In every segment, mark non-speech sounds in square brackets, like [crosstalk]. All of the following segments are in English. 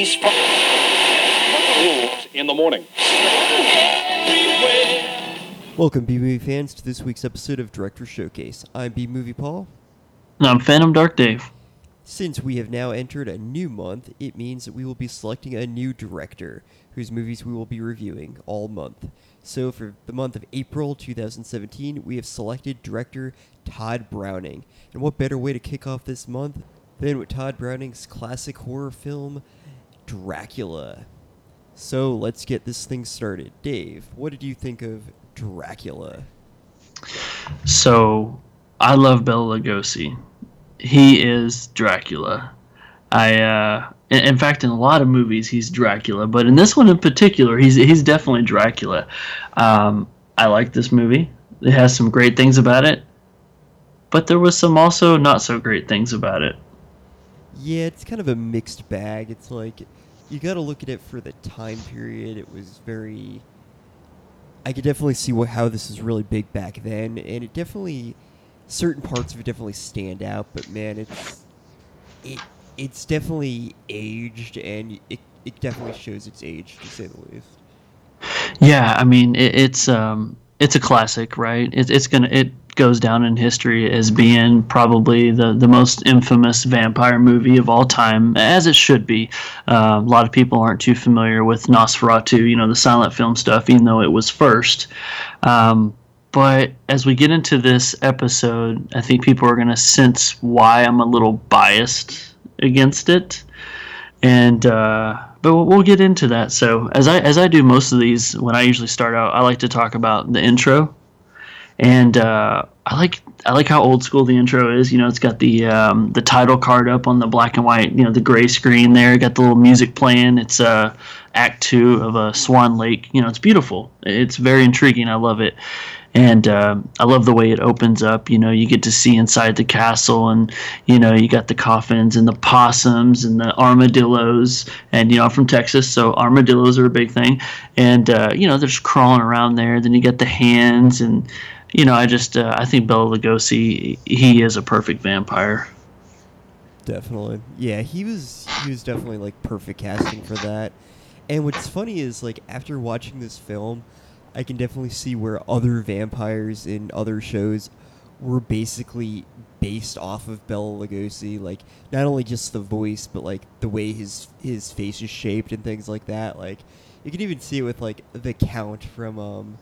these rules in the morning. Welcome, B movie fans, to this week's episode of Director Showcase. I'm B movie Paul. And I'm Phantom Dark Dave. Since we have now entered a new month, it means that we will be selecting a new director whose movies we will be reviewing all month. So, for the month of April 2017, we have selected director Tod Browning. And what better way to kick off this month than with Tod Browning's classic horror film, Dracula? So, let's get this thing started. Dave, what did you think of Dracula? So, I love Bela Lugosi. He is Dracula. I, uh, in, fact, in a lot of movies, he's Dracula, but in this one in particular, he's he's definitely Dracula. Um, I like this movie. It has some great things about it, but there was some also not so great things about it. Yeah, it's kind of a mixed bag. It's like you got to look at it for the time period. It was very. I could definitely see what, how this was really big back then, and it definitely certain parts of it definitely stand out. But man, it's it it's definitely aged, and it it definitely shows its age to say the least. Yeah, I mean it, it's um it's a classic, right? It, it's gonna it goes down in history as being probably the the most infamous vampire movie of all time, as it should be. Uh, a lot of people aren't too familiar with Nosferatu, you know, the silent film stuff, even though it was first. Um, but as we get into this episode, I think people are going to sense why I'm a little biased against it, and uh, but we'll, we'll get into that. So as I as I do most of these, when I usually start out, I like to talk about the intro, and uh, I like I like how old school the intro is. You know, it's got the um, the title card up on the black and white, you know, the gray screen there. Got the little music playing. It's uh, Act Two of a Swan Lake. You know, it's beautiful. It's very intriguing. I love it and uh, I love the way it opens up. You know, you get to see inside the castle, and you know, you got the coffins and the possums and the armadillos, and you know, I'm from Texas, so armadillos are a big thing, and uh, you know, they're just crawling around there. Then you get the hands, and you know, I just uh, I think Bela Lugosi, he is a perfect vampire. Definitely, yeah, he was he was definitely like perfect casting for that. And what's funny is like after watching this film. I can definitely see where other vampires in other shows were basically based off of Bela Lugosi. Like not only just the voice, but like the way his his face is shaped and things like that. Like you can even see it with like the Count from um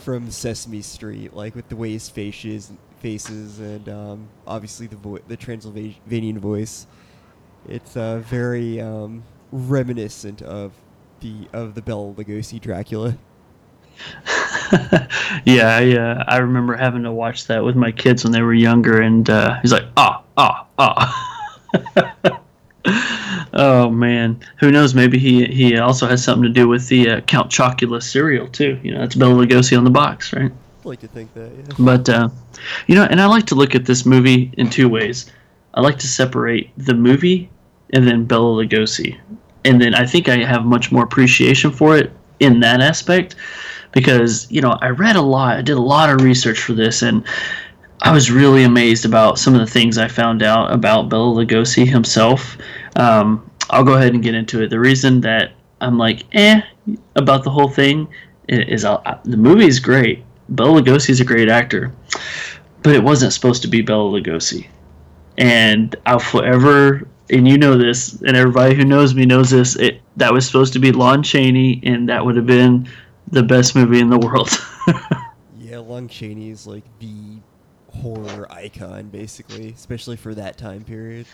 from Sesame Street, like with the way his face is faces and um, obviously the vo- the Transylvanian voice. It's uh, very um, reminiscent of the of the Bela Lugosi Dracula. [laughs] yeah, I, uh, I remember having to watch that with my kids when they were younger, and uh, he's like, ah, ah, ah. [laughs] man, who knows? Maybe he he also has something to do with the uh, Count Chocula cereal too. You know, that's Bela Lugosi on the box, right? I like to think that. Yeah. But uh, you know, and I like to look at this movie in two ways. I like to separate the movie and then Bela Lugosi, and then I think I have much more appreciation for it in that aspect because you know I read a lot, I did a lot of research for this, and I was really amazed about some of the things I found out about Bela Lugosi himself. Um, I'll go ahead and get into it. The reason that I'm like eh about the whole thing is uh, the movie is great. Bela Lugosi is a great actor, but it wasn't supposed to be Bela Lugosi, and I'll forever and you know this, and everybody who knows me knows this. It that was supposed to be Lon Chaney, and that would have been the best movie in the world. [laughs] yeah, Lon Chaney is like the horror icon, basically, especially for that time period.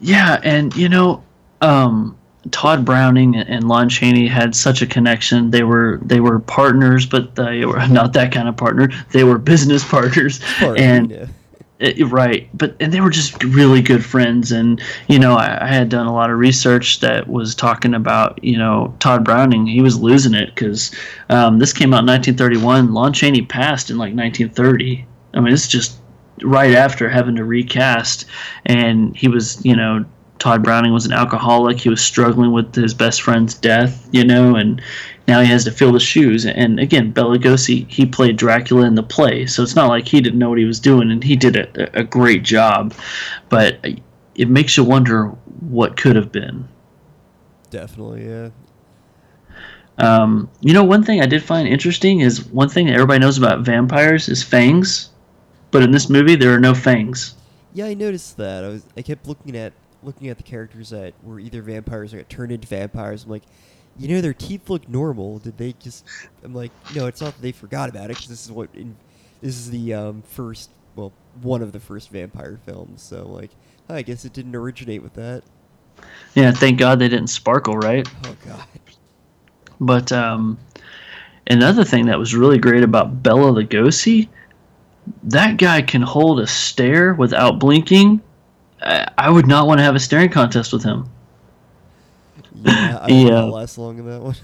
Yeah, and you know, um, Tod Browning and Lon Chaney had such a connection. They were they were partners, but they were [laughs] not that kind of partner. They were business [laughs] partners, Partner, and. Yeah it, right, but and they were just really good friends, and you know I, I, had done a lot of research that was talking about you know Tod Browning. He was losing it because um, this came out in 1931. Lon Chaney passed in like 1930. I mean, it's just right after having to recast, and he was you know Tod Browning was an alcoholic. He was struggling with his best friend's death, you know, and now he has to fill the shoes. And again, Bela Lugosi, he played Dracula in the play, so it's not like he didn't know what he was doing, and he did a, a great job. But it makes you wonder what could have been. Definitely, yeah. Um, you know, one thing I did find interesting is one thing that everybody knows about vampires is fangs, but in this movie there are no fangs. Yeah, I noticed that. I was I kept looking at looking at the characters that were either vampires or got turned into vampires. I'm like, you know, their teeth look normal. Did they just? I'm like, no, it's not that they forgot about it because this is what in, this is the um, first, well, one of the first vampire films. So like, I guess it didn't originate with that. Yeah, thank God they didn't sparkle, right? Oh God. But um, another thing that was really great about Bela Lugosi, that guy can hold a stare without blinking. I, would not want to have a staring contest with him. Yeah, I [laughs] Yeah. last long in that one.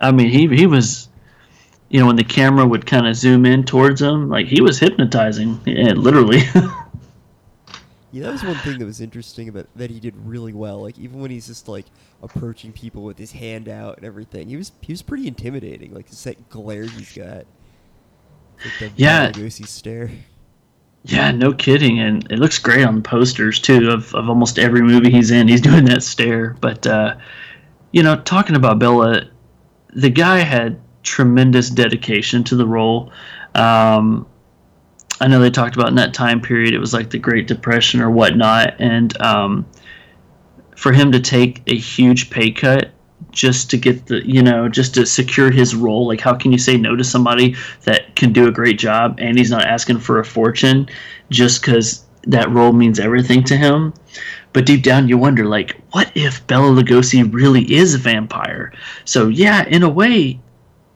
I mean, he he was, you know, when the camera would kind of zoom in towards him, like he was hypnotizing, yeah, literally. [laughs] Yeah, that was one thing that was interesting about that he did really well. Like even when he's just like approaching people with his hand out and everything, he was he was pretty intimidating. Like just that glare he's got. Like the Yeah. Lugosi stare. Yeah, no kidding, and it looks great on the posters too of of almost every movie he's in. He's [laughs] doing that stare, but uh, you know, talking about Bela, the guy had tremendous dedication to the role. Um, I know they talked about in that time period it was like the Great Depression or whatnot, and um, for him to take a huge pay cut just to get the you know just to secure his role. Like how can you say no to somebody that can do a great job and he's not asking for a fortune just because that role means everything to him? But deep down you wonder like what if Bela Lugosi really is a vampire? So yeah in a way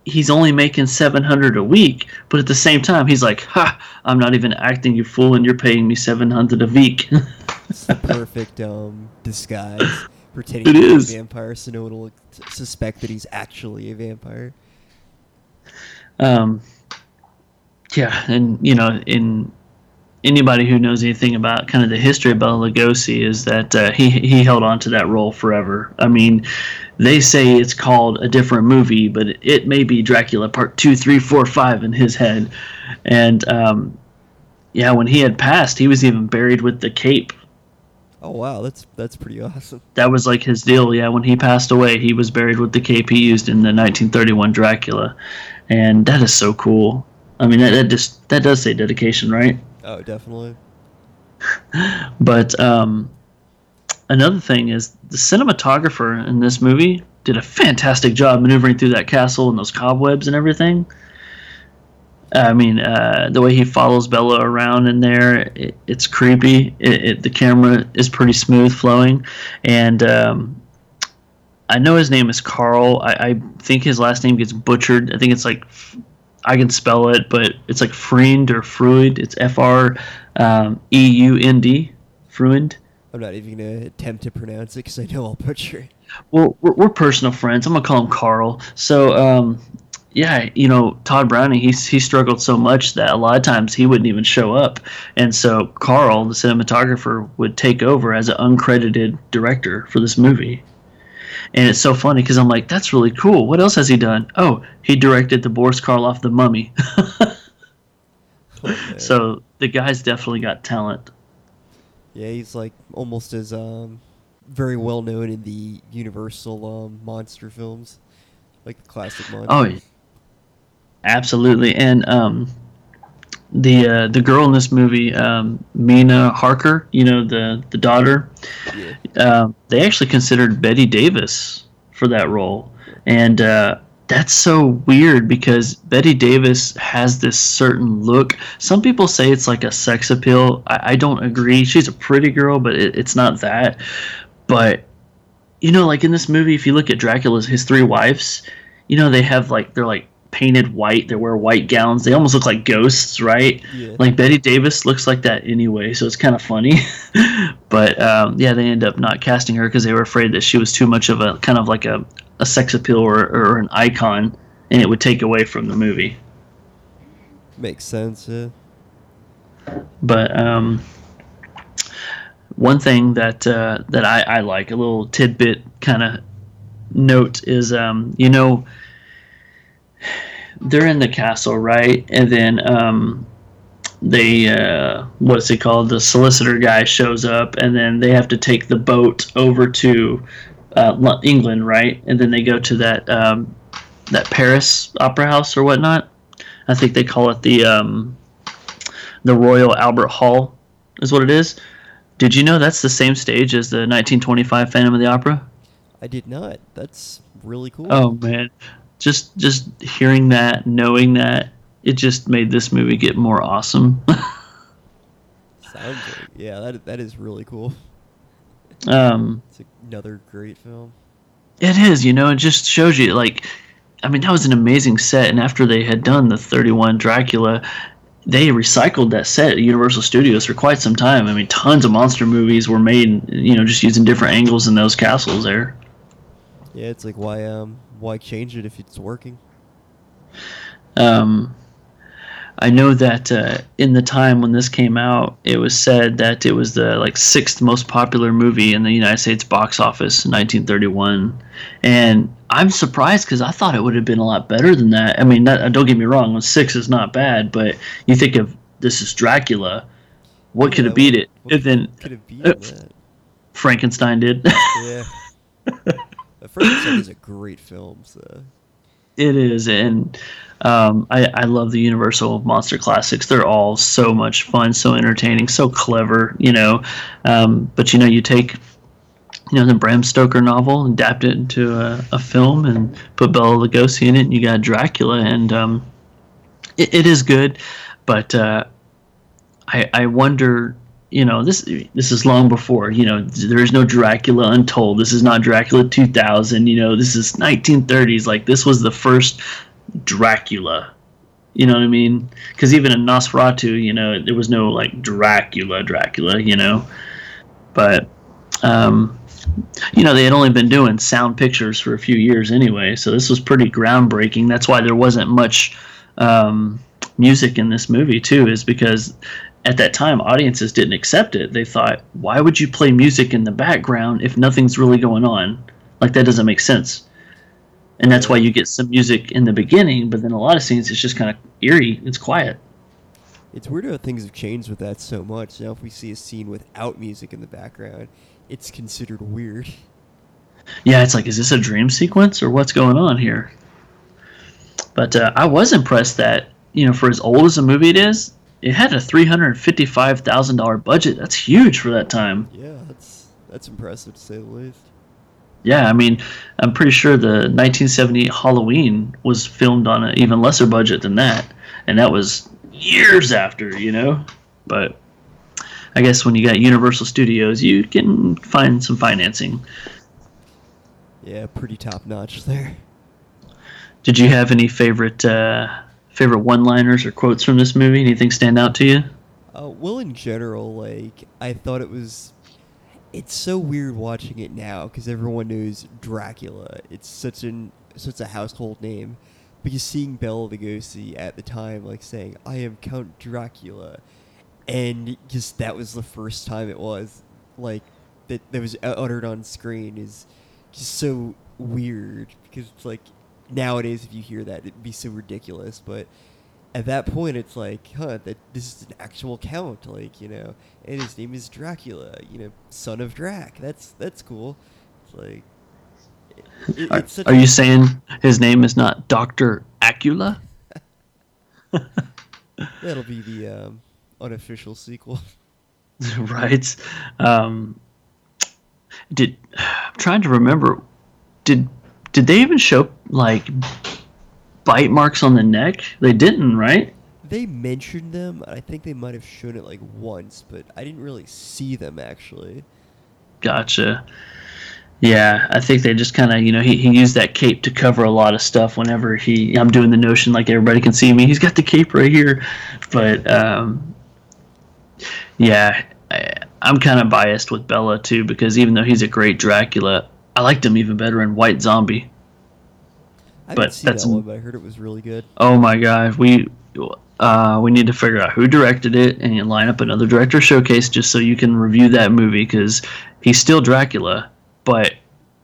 he's only making 700 a week but at the same time he's like ha i'm not even acting you fool and you're paying me 700 a week. [laughs] It's the perfect um, disguise, pretending It to be a vampire so no one will suspect that he's actually a vampire. um yeah and you know in anybody who knows anything about kind of the history of Bela Lugosi is that uh, he he held on to that role forever. I mean, they say it's called a different movie, but it, it may be Dracula Part Two, Three, Four, Five in his head. And um, yeah, when he had passed, he was even buried with the cape. Oh wow, that's that's pretty awesome. That was like his deal. Yeah, when he passed away, he was buried with the cape he used in the 1931 Dracula, and that is so cool. I mean, that, that just that does say dedication, right? Oh, definitely. [laughs] But um, another thing is the cinematographer in this movie did a fantastic job maneuvering through that castle and those cobwebs and everything. I mean, uh, the way he follows Bela around in there, it, it's creepy. It, it, the camera is pretty smooth flowing, and um, I know his name is Karl. I, I think his last name gets butchered. I think it's like I can spell it, but it's like Freund or Freud. It's F R E U N D, um, E U N D. Freund. I'm not even gonna attempt to pronounce it because I know I'll butcher it. Well, we're, we're personal friends. I'm gonna call him Karl. So, um, yeah, you know, Tod Browning, he's he struggled so much that a lot of times he wouldn't even show up, and so Karl, the cinematographer, would take over as an uncredited director for this movie. And it's so funny because I'm like, that's really cool. What else has he done? Oh, he directed the Boris Karloff The Mummy. [laughs] Oh, so the guy's definitely got talent. yeah, he's like almost as um very well known in the Universal um monster films, like the classic monster. Oh, yeah. Absolutely. And um, the uh, the girl in this movie, um, Mina Harker, you know the the daughter, yeah. um, they actually considered Bette Davis for that role, and uh, that's so weird because Bette Davis has this certain look. Some people say it's like a sex appeal. I, I don't agree. She's a pretty girl, but it, it's not that. But you know, like in this movie, if you look at Dracula's his three wives, you know they have like they're like painted white. They wear white gowns. They almost look like ghosts, right? Yeah. Like Bette Davis looks like that anyway, so it's kind of funny. [laughs] but um, yeah, they end up not casting her because they were afraid that she was too much of a kind of like a, a sex appeal or, or an icon, and it would take away from the movie. Makes sense. Yeah. But um, one thing that uh, that I, I like, a little tidbit kind of note, is um, you know they're in the castle, right? And then um, they uh, what's it called? The solicitor guy shows up, and then they have to take the boat over to uh, England, right? And then they go to that um, that Paris Opera House or whatnot. I think they call it the um, the Royal Albert Hall, is what it is. Did you know that's the same stage as the 1925 Phantom of the Opera? I did not. That's really cool. Oh man, just just hearing that, knowing that, it just made this movie get more awesome. [laughs] Sounds like yeah, that that is really cool. um, It's another great film. it is, you know, it just shows you like, I mean, that was an amazing set. And after they had done the 31 Dracula, they recycled that set at Universal Studios for quite some time. I mean, tons of monster movies were made, you know, just using different angles in those castles there. Yeah, it's like why um why change it if it's working? Um, I know that uh, in the time when this came out, it was said that it was the like sixth most popular movie in the United States box office in 1931, and I'm surprised because I thought it would have been a lot better than that. I mean, that, don't get me wrong, six is not bad, but you think of this is Dracula, what could have beat it? what And then Could have beat that. Frankenstein did. [laughs] Yeah. The first one is a great film, so It is, and um, I, I love the Universal monster classics. They're all so much fun, so entertaining, so clever, you know. Um, but you know, you take you know the Bram Stoker novel, adapt it into a, a film, and put Bela Lugosi in it, and you got Dracula, and um, it, it is good. But uh, I I wonder. You know this. This is long before. You know there is no Dracula Untold. This is not Dracula 2000. You know this is 1930s. Like this was the first Dracula. You know what I mean? Because even in Nosferatu, you know, there was no like Dracula, Dracula. You know, but um, you know they had only been doing sound pictures for a few years anyway, so this was pretty groundbreaking. That's why there wasn't much um, music in this movie too, is because at that time audiences didn't accept it. They thought, why would you play music in the background if nothing's really going on? Like that doesn't make sense and that's why you get some music in the beginning but then a lot of scenes it's just kind of eerie it's quiet it's weird how things have changed with that so much. Now if we see a scene without music in the background, it's considered weird. yeah it's like is this a dream sequence or what's going on here but uh, i was impressed that you know for as old as the movie it is it had a $355000 budget. That's huge for that time. Yeah, that's that's impressive to say the least. yeah i mean i'm pretty sure the 1978 halloween was filmed on an even lesser budget than that. And that was years after you know? But i guess when you got universal studios you can find some financing. Yeah, pretty top notch there. did you have any favorite uh, favorite one liners or quotes from this movie anything stand out to you Uh, well, in general, like I thought it was. It's so weird watching it now because everyone knows Dracula. It's such an such a household name, you seeing Bela Lugosi at the time, like saying, "I am Count Dracula," and just that was the first time it was like that that was uttered on screen is just so weird because it's like nowadays if you hear that it'd be so ridiculous, but at that point it's like huh that this is an actual count like you know and his name is dracula you know son of drac. That's that's cool. It's like it, are, are you saying his name is not dr acula? [laughs] [laughs] That'll be the um, unofficial sequel. [laughs] Right. Um did i'm trying to remember did did they even show like bite marks on the neck? They didn't right? They mentioned them. I think they might have shown it like once but i didn't really see them actually. Gotcha. Yeah i think they just kind of you know he, he used that cape to cover a lot of stuff whenever he i'm doing the notion like everybody can see me. He's got the cape right here. But um yeah I, i'm kind of biased with Bela too because even though he's a great dracula i liked him even better in white zombie i But that's- that one but i heard it was really good Oh my god, we uh, we need to figure out who directed it and line up another director showcase just so you can review that movie because he's still Dracula, but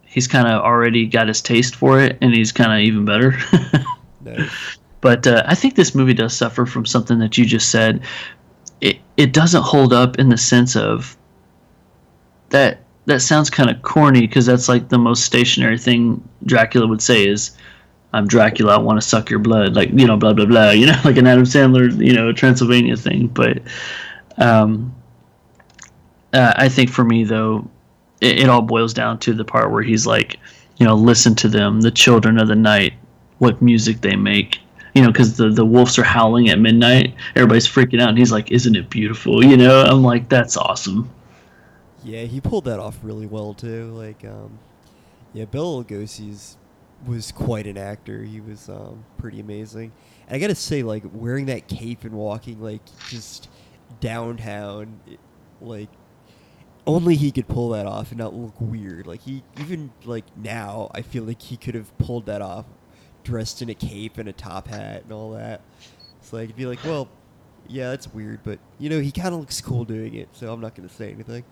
he's kind of already got his taste for it and he's kind of even better. [laughs] nice but uh, I think this movie does suffer from something that you just said. It it doesn't hold up in the sense of that that sounds kind of corny because that's like the most stationary thing Dracula would say is, "I'm Dracula. I want to suck your blood." Like you know, blah blah blah. You know, [laughs] like an Adam Sandler, you know, Transylvania thing. But um, uh, I think for me though, it, it all boils down to the part where he's like, you know, listen to them, the children of the night, what music they make. You know, because the, the wolves are howling at midnight. Everybody's freaking out, and he's like, "Isn't it beautiful?" You know, I'm like, "That's awesome." Yeah, he pulled that off really well too. Like, um, yeah, Bill Lugosi's was quite an actor. He was um, pretty amazing. And I gotta say, like wearing that cape and walking like just downtown, like only he could pull that off and not look weird. Like he even like now, I feel like he could have pulled that off, dressed in a cape and a top hat and all that. It's like it'd be like, well, yeah, that's weird, but you know, he kind of looks cool doing it, so I'm not gonna say anything.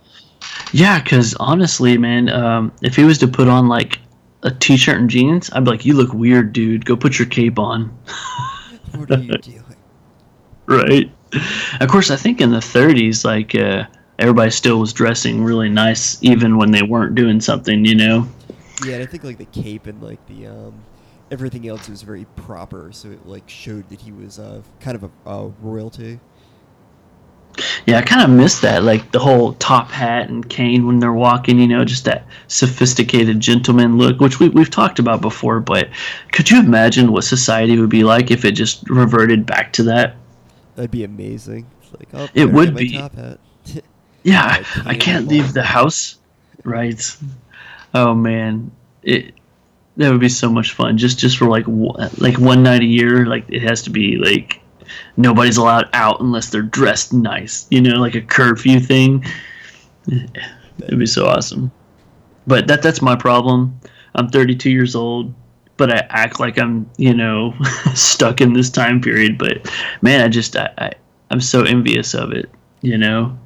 Yeah, because honestly, man, um, if he was to put on like a t-shirt and jeans, I'd be like, "You look weird, dude. Go put your cape on." [laughs] What are you doing? [laughs] right. Of course, I think in the 30s, like uh, everybody still was dressing really nice, even when they weren't doing something. You know. Yeah, and I think like the cape and like the um, everything else was very proper, so it like showed that he was uh, kind of a, a royalty. Yeah, I kind of miss that, like the whole top hat and cane when they're walking. You know, just that sophisticated gentleman look, which we, we've talked about before. But could you imagine what society would be like if it just reverted back to that? That'd be amazing. It's like, oh, It would be. top hat. [laughs] Yeah, I can't leave the house. Right. Oh man, it that would be so much fun. Just just for like like one night a year. Like it has to be like nobody's allowed out unless they're dressed nice. You know, like a curfew thing. It'd be so awesome. But that that's my problem. I'm 32 years old, but I act like I'm you know [laughs] stuck in this time period. But man, I just I, I I'm so envious of it. You know.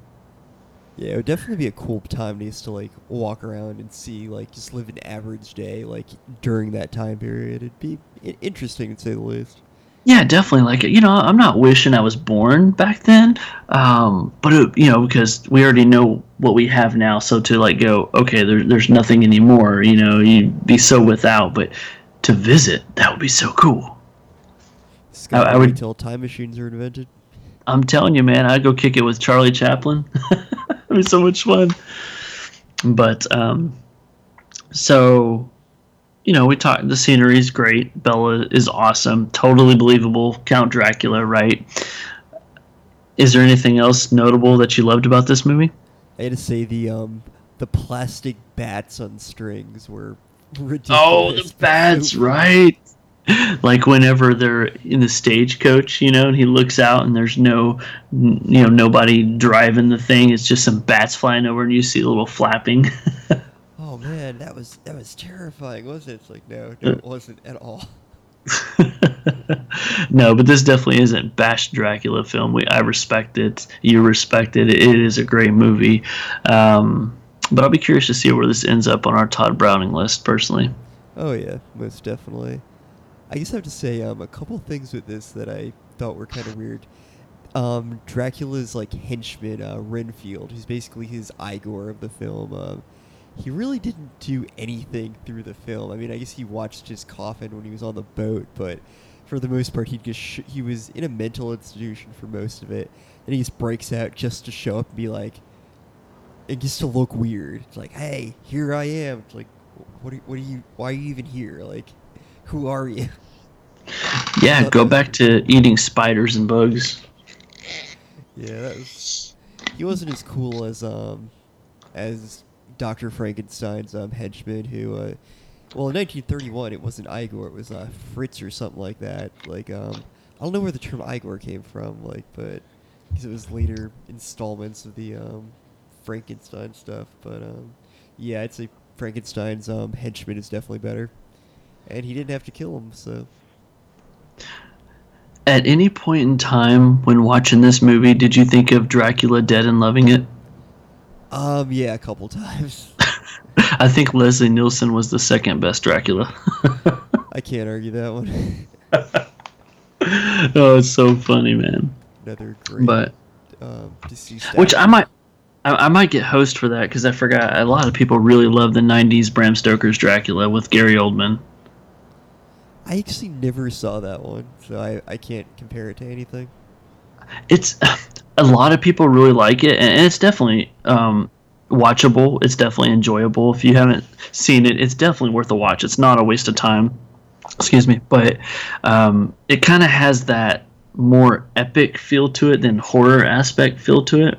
Yeah, it would definitely be a cool time to just to like walk around and see like just live an average day like during that time period. It'd be interesting to say the least. Yeah, definitely. Like you know, I'm not wishing I was born back then, um, but it, you know, because we already know what we have now. So to like go, okay, there, there's nothing anymore. You know, you'd be so without. But to visit, that would be so cool. I- I would- till time machines are invented. I'm telling you, man, I'd go kick it with Charlie Chaplin. [laughs] [laughs] It'd be so much fun. But um, so you know, we talked. The scenery is great. Bela is awesome. Totally believable. Count Dracula, right? Is there anything else notable that you loved about this movie? I had to say the um the plastic bats on strings were ridiculous. Oh, the bats, right? [laughs] Like whenever they're in the stagecoach, you know, and he looks out and there's no, n- you know, nobody driving the thing. It's just some bats flying over, and you see a little flapping. [laughs] Oh man, that was that was terrifying, wasn't it? It's like no, no, it wasn't at all. [laughs] no, but this definitely isn't bash Dracula film. We I respect it. You respect it. It is a great movie. Um, but I'll be curious to see where this ends up on our Tod Browning list, personally. Oh yeah, most definitely. I just have to say um, a couple things with this that I thought were kind of [sighs] weird. Um, Dracula's like henchman, uh, Renfield, who's basically his Igor of the film. Um, he really didn't do anything through the film. I mean, I guess he watched his coffin when he was on the boat, but for the most part, he just sh- he was in a mental institution for most of it, and he just breaks out just to show up and be like, and just to look weird. It's like, hey, here I am. It's like, what are, what are you? Why are you even here? Like, who are you? Yeah, go back to eating spiders and bugs. Yeah, that was. He wasn't as cool as um, as Doctor Frankenstein's um henchman who, uh, well, in 1931 it wasn't Igor, it was uh, Fritz or something like that. Like um, I don't know where the term Igor came from, like, but because it was later installments of the um, Frankenstein stuff. But um, yeah, I'd say Frankenstein's um henchman is definitely better, and he didn't have to kill him, so. At any point in time when watching this movie, did you think of Dracula dead and loving it? Um, yeah, a couple times. [laughs] I think Leslie Nielsen was the second best Dracula. [laughs] I can't argue that one. [laughs] oh, it's so funny, man. Another great But um, deceased. which I might I, I might get host for that because I forgot a lot of people really love the '90s Bram Stoker's Dracula with Gary Oldman. I actually never saw that one, so I, I can't compare it to anything. It's [laughs] a lot of people really like it, and it's definitely um, watchable. It's definitely enjoyable. If you haven't seen it, it's definitely worth a watch. It's not a waste of time. Excuse me, but um, it kind of has that more epic feel to it than horror aspect feel to it.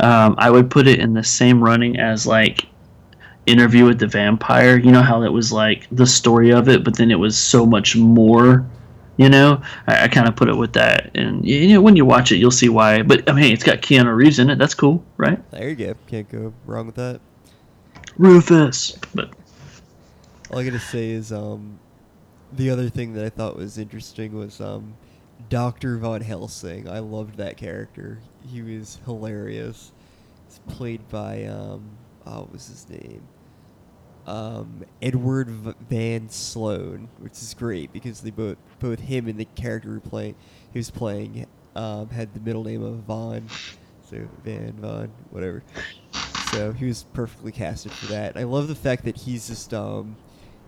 Um, I would put it in the same running as like Interview with the Vampire. You know how it was like the story of it, but then it was so much more. You know, I, I kind of put it with that, and you know when you watch it, you'll see why. But I mean, it's got Keanu Reeves in it. That's cool, right? There you go. Can't go wrong with that. Rufus. But all I gotta say is, um, the other thing that I thought was interesting was um, Doctor Von Helsing. I loved that character. He was hilarious. It's played by um, oh, what was his name? Um, Edward Van Sloan, which is great because they both both him and the character who play he was playing um, had the middle name of Von, so Van Von whatever. So he was perfectly casted for that. I love the fact that he's just um,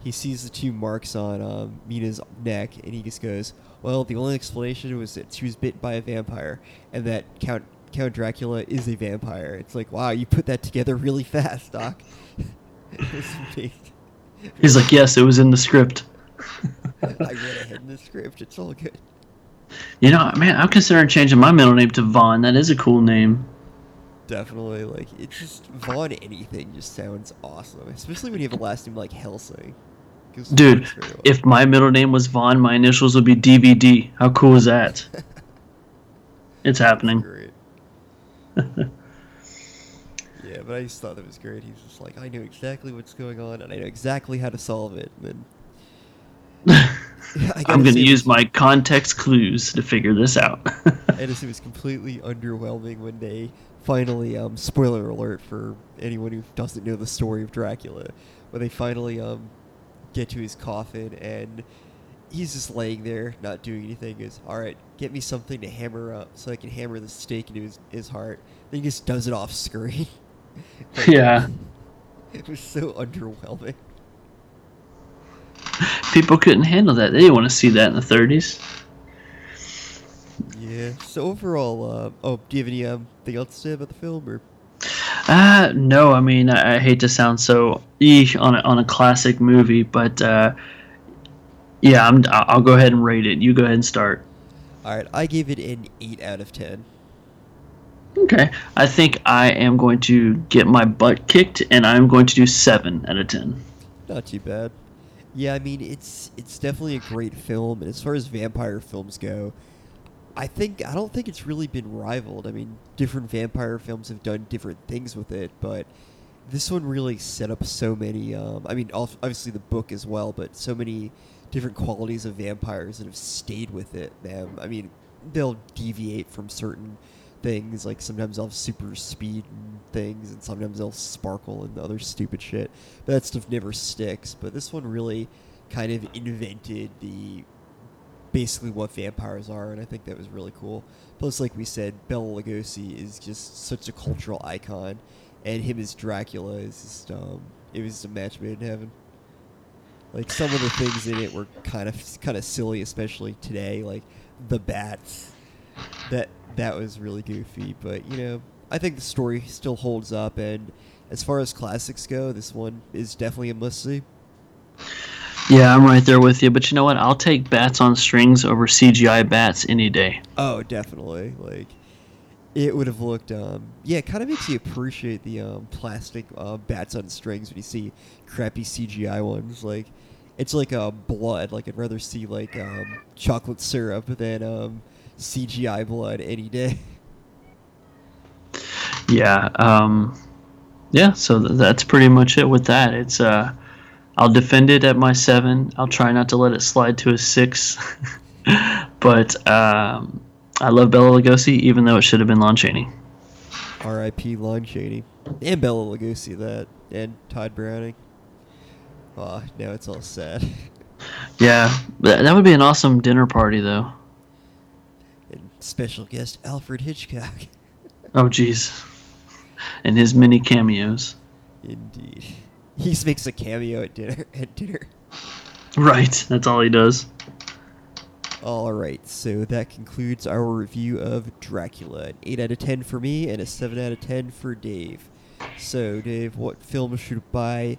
he sees the two marks on um, Mina's neck and he just goes, "Well, the only explanation was that she was bit by a vampire and that Count Count Dracula is a vampire." It's like, wow, you put that together really [laughs] fast, Doc. [laughs] it was amazing. he's like, yes, it was in the script. [laughs] I read ahead in the script. It's all good. You know, man, I'm considering changing my middle name to Vaughn. That is a cool name. Definitely, like it's just Vaughn. Anything just sounds awesome, especially when you have a last name like Helsing. Dude, well. if my middle name was Vaughn, my initials would be DVD. How cool is that? [laughs] It's happening. [laughs] yeah, but I just thought that was great. He's just like, I know exactly what's going on, and I know exactly how to solve it. And then [laughs] yeah, I'm going to use it my context clues to figure this out. [laughs] was- just it was completely underwhelming when they finally, um, spoiler alert for anyone who doesn't know the story of Dracula, when they finally um get to his coffin and. He's just laying there, not doing anything. Goes, all right, get me something to hammer up so I can hammer the stake into his, his heart. Then he just does it off screen. [laughs] Yeah. It was so underwhelming. People couldn't handle that. They didn't want to see that in the 30s. Yeah. So overall, uh, oh, do you have any um, thing else to say about the film, or Uh, no, I mean, I, I hate to sound so eesh on a, on a classic movie, but uh, yeah, I'm, I'll I'll go ahead and rate it. You go ahead and start. all right? I gave it an eight out of ten. Okay. I think I am going to get my butt kicked, and I'm going to do 7 out of 10. Not too bad. Yeah, I mean it's it's definitely a great film, and as far as vampire films go, I think I don't think it's really been rivaled. I mean, different vampire films have done different things with it, but this one really set up so many. Um, I mean, obviously the book as well, but so many different qualities of vampires that have stayed with it. Them, I mean, they'll deviate from certain things. Like sometimes they'll have super speed and things, and sometimes they'll sparkle and other stupid shit. But that stuff never sticks. But this one really kind of invented the basically what vampires are, and I think that was really cool. Plus, like we said, Bela Lugosi is just such a cultural icon, and him as Dracula is just um, it was a match made in heaven. Like some of the things in it were kind of kind of silly, especially today, like the bats. That that was really goofy, but you know, I think the story still holds up, and as far as classics go, this one is definitely a must see. Yeah, I'm right there with you. But you know what? I'll take bats on strings over CGI bats any day. Oh, definitely. Like, it would have looked. Um, yeah, it kind of makes you appreciate the um, plastic uh, bats on strings when you see crappy CGI ones. Like, it's like uh, blood. Like, I'd rather see like um, chocolate syrup than um, CGI blood any day. Yeah. Um, yeah. So th- that's pretty much it with that. It's uh, I'll defend it at my seven. I'll try not to let it slide to a six. [laughs] but um, I love Bela Lugosi, even though it should have been Lon Chaney. R.I.P. Lon Chaney and Bela Lugosi. That and Tod Browning. Ah, now it's all sad. [laughs] Yeah, that would be an awesome dinner party, though. Special guest Alfred Hitchcock. [laughs] Oh, jeez. and his many cameos. Indeed. He makes a cameo at dinner. [laughs] At dinner. Right, that's all he does. All right, so that concludes our review of Dracula. An 8 out of 10 for me and a 7 out of 10 for Dave. So, Dave, what film should by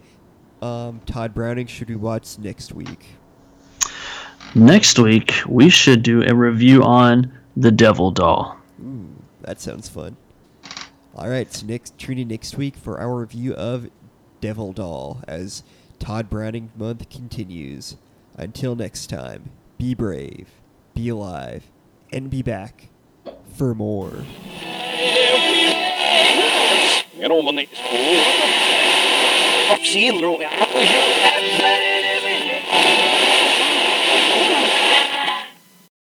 um, Tod Browning should we watch next week? Next week, we should do a review on The Devil Doll. Ooh, that sounds fun. All right, so next tune in next week for our review of Devil Doll as Tod Browning month continues. Until next time, be brave, be alive, and be back for more.